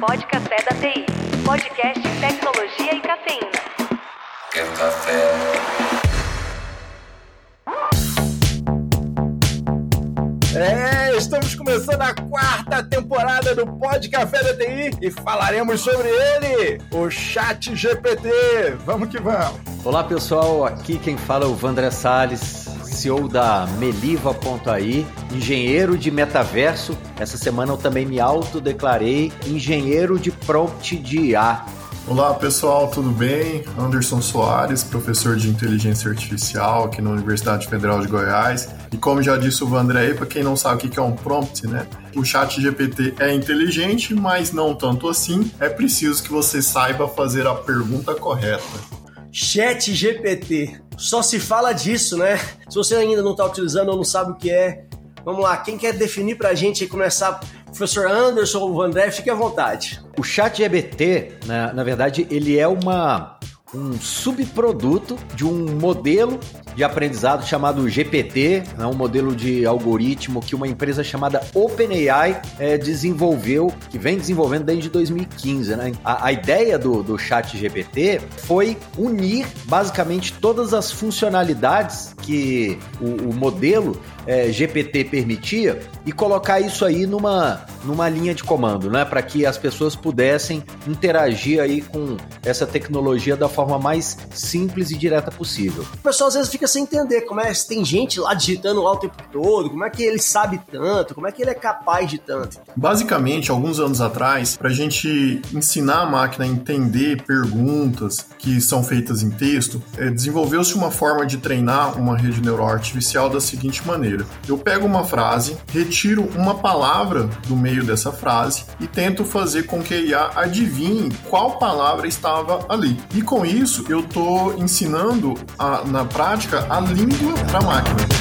Pod Café da TI, podcast Tecnologia e Cafeína. Quer café? É, estamos começando a quarta temporada do Pod Café da TI e falaremos sobre ele, o Chat GPT. Vamos que vamos. Olá pessoal, aqui quem fala é o Vandré Salles, CEO da Meliva.ai, engenheiro de metaverso. Essa semana eu também me autodeclarei engenheiro de prompt de IA. Olá pessoal, tudo bem? Anderson Soares, professor de inteligência artificial aqui na Universidade Federal de Goiás. E como já disse o Vandré, para quem não sabe o que é um prompt, né? O chat GPT é inteligente, mas não tanto assim. É preciso que você saiba fazer a pergunta correta. Chat GPT. Só se fala disso, né? Se você ainda não está utilizando ou não sabe o que é, vamos lá. Quem quer definir para a gente e começar? Professor Anderson ou André, fique à vontade. O chat GPT, né, na verdade, ele é uma um subproduto de um modelo de aprendizado chamado GPT, né, um modelo de algoritmo que uma empresa chamada OpenAI é, desenvolveu, que vem desenvolvendo desde 2015. Né? A, a ideia do, do chat GPT foi unir basicamente todas as funcionalidades que o, o modelo é, GPT permitia e colocar isso aí numa, numa linha de comando, né? Para que as pessoas pudessem interagir aí com essa tecnologia da forma mais simples e direta possível. O pessoal às vezes fica sem entender como é, tem gente lá digitando lá o tempo todo, como é que ele sabe tanto, como é que ele é capaz de tanto. Basicamente, alguns anos atrás, para a gente ensinar a máquina a entender perguntas que são feitas em texto, é, desenvolveu-se uma forma de treinar uma rede neural artificial da seguinte maneira: eu pego uma frase, retiro uma palavra do meio dessa frase e tento fazer com que a IA adivinhe qual palavra estava ali. E com isso, eu estou ensinando a, na prática a língua para a máquina.